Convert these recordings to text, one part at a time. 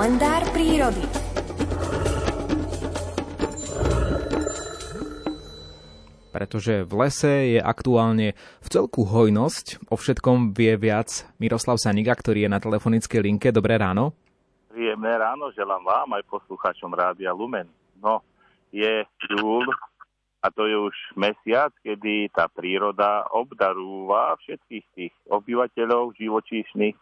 Kalendár prírody. Pretože v lese je aktuálne v celku hojnosť, o všetkom vie viac Miroslav Saniga, ktorý je na telefonickej linke. Dobré ráno. Príjemné ráno želám vám aj poslucháčom Rádia Lumen. No, je júl a to je už mesiac, kedy tá príroda obdarúva všetkých tých obyvateľov živočíšnych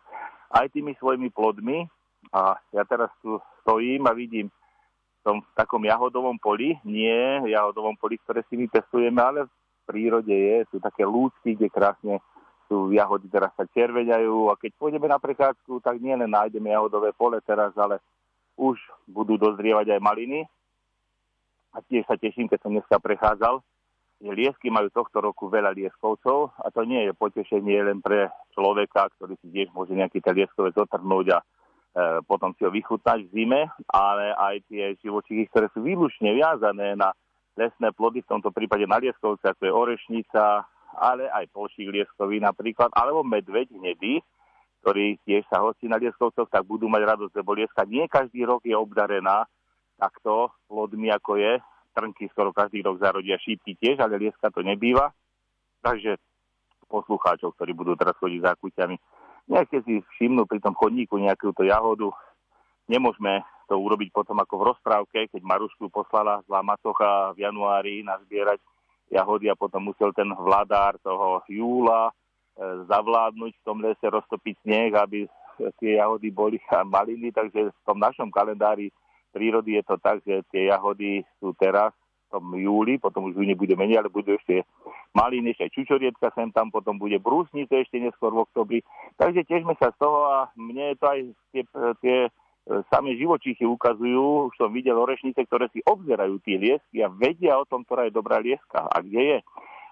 aj tými svojimi plodmi. A ja teraz tu stojím a vidím v tom v takom jahodovom poli, nie jahodovom poli, ktoré si my pestujeme, ale v prírode je, sú také lúcky, kde krásne sú jahody teraz sa červeňajú. A keď pôjdeme na prechádzku, tak nie len nájdeme jahodové pole teraz, ale už budú dozrievať aj maliny. A tiež sa teším, keď som dneska prechádzal že liesky majú tohto roku veľa lieskovcov. A to nie je potešenie len pre človeka, ktorý si tiež môže nejaký ten lieskovec otrhnúť a potom si ho vychutnať v zime, ale aj tie živočichy, ktoré sú výlučne viazané na lesné plody, v tomto prípade na lieskovce, ako je orešnica, ale aj polšík lieskový napríklad, alebo medveď hnedý, ktorý tiež sa hostí na lieskovcoch, tak budú mať radosť, lebo lieska nie každý rok je obdarená takto plodmi, ako je trnky skoro každý rok zarodia šípky tiež, ale lieska to nebýva. Takže poslucháčov, ktorí budú teraz chodiť za kuťami, nejaké si všimnú pri tom chodníku nejakú to jahodu. Nemôžeme to urobiť potom ako v rozprávke, keď Marušku poslala z Lamacocha v januári nazbierať jahody a potom musel ten vladár toho júla e, zavládnuť v tom lese, roztopiť sneh, aby tie jahody boli a maliny, takže v tom našom kalendári prírody je to tak, že tie jahody sú teraz v tom júli, potom už ju nebude menej, ale budú ešte maliny, ešte čučorietka sem tam, potom bude brúsnice ešte neskôr v oktobri. Takže tiežme sa z toho a mne to aj tie, tie e, samé živočíchy ukazujú, už som videl orešnice, ktoré si obzerajú tie liesky a vedia o tom, ktorá je dobrá lieska a kde je.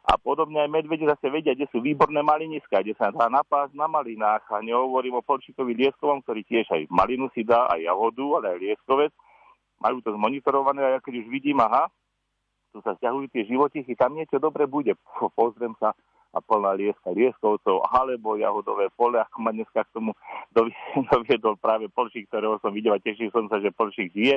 A podobne aj medvede zase vedia, kde sú výborné maliniska, kde sa dá napásť na malinách. A nehovorím o polčíkovi lieskovom, ktorý tiež aj malinu si dá, aj jahodu, ale aj lieskovec majú to zmonitorované a ja keď už vidím, aha, tu sa stiahujú tie živočichy, tam niečo dobre bude. Pozriem sa a plná lieska lieskovcov, alebo jahodové pole, ako ma dneska k tomu doviedol práve Polšik, ktorého som videl a tešil som sa, že Polšik žije.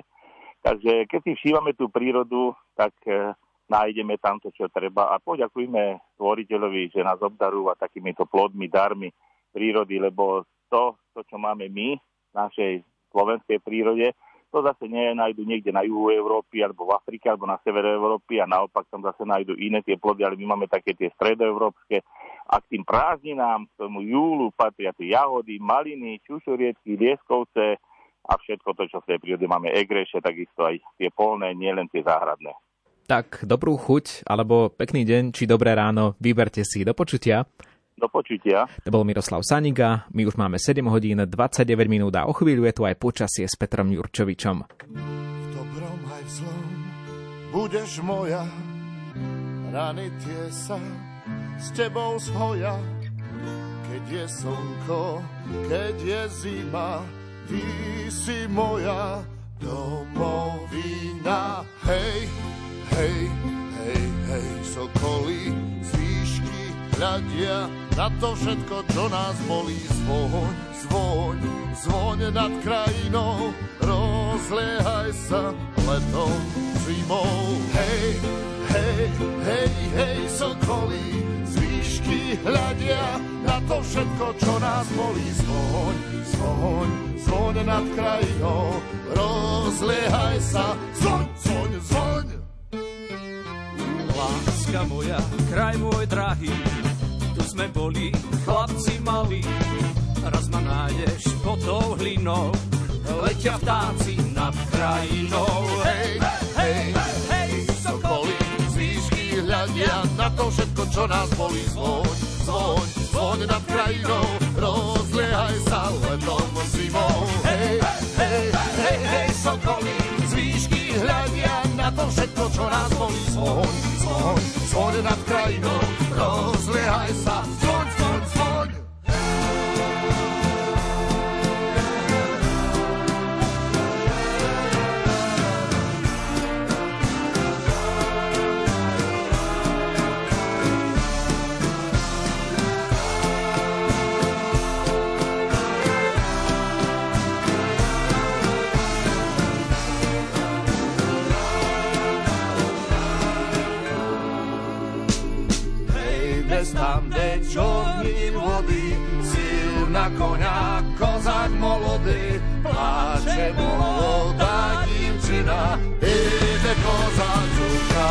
Takže keď si všívame tú prírodu, tak e, nájdeme tam to, čo treba a poďakujme stvoriteľovi, že nás obdarúva takýmito plodmi, darmi prírody, lebo to, to čo máme my v našej slovenskej prírode, to zase nájdu niekde na juhu Európy, alebo v Afrike, alebo na severe Európy a naopak tam zase nájdu iné tie plody, ale my máme také tie stredoeurópske. A k tým prázdninám, k tomu júlu patria tie jahody, maliny, čušorietky, lieskovce a všetko to, čo v tej prírode máme egreše, takisto aj tie polné, nielen tie záhradné. Tak dobrú chuť, alebo pekný deň, či dobré ráno, vyberte si do počutia. Do počutia. To bol Miroslav Saniga, my už máme 7 hodín 29 minút a o chvíľu je tu aj počasie s Petrom Jurčovičom. V dobrom aj v zlom budeš moja, rany tie sa s tebou zhoja. Keď je slnko, keď je zima, ty si moja domovina. Hej, hej, hej, hej, sokolí hľadia na to všetko, čo nás bolí. Zvoň, zvoň, zvoň nad krajinou, rozliehaj sa letom, zimou. Hej, hej, hej, hej, sokolí, z výšky hľadia na to všetko, čo nás bolí. Zvoň, zvoň, zvoň nad krajinou, rozliehaj sa, zvoň, zvoň, zvoň. Láska moja, kraj môj drahý, sme boli chlapci malí. Raz ma nájdeš pod tou hlinou, letia vtáci nad krajinou. Hej, hej, hej, sokoly, z výšky hľadia na to všetko, čo nás bolí. Zvoň, zvoň, zvoň nad krajinou, rozliehaj sa letom zimou. Hej, hej, hej, hej, sokoly, z výšky hľadia na to všetko, čo nás bolí. Zvoň, zvoň, zvoň nad krajinou, rozliehaj sa, zvoň, čorním vody, silná koňa, kozák molody, pláče molodá divčina, ide kozák, čuka,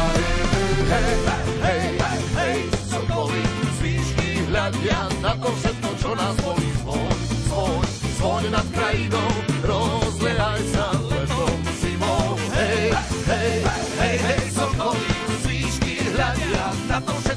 hej, hej, hej, hej, sokoly, zvýšky hľadia na to všetko, čo nás bolí, zvoň, zvoň, zvoň nad krajinou, rozliaj sa letom zimou, hej, hej, hej, hej, sokoly, zvýšky hľadia na to všetko,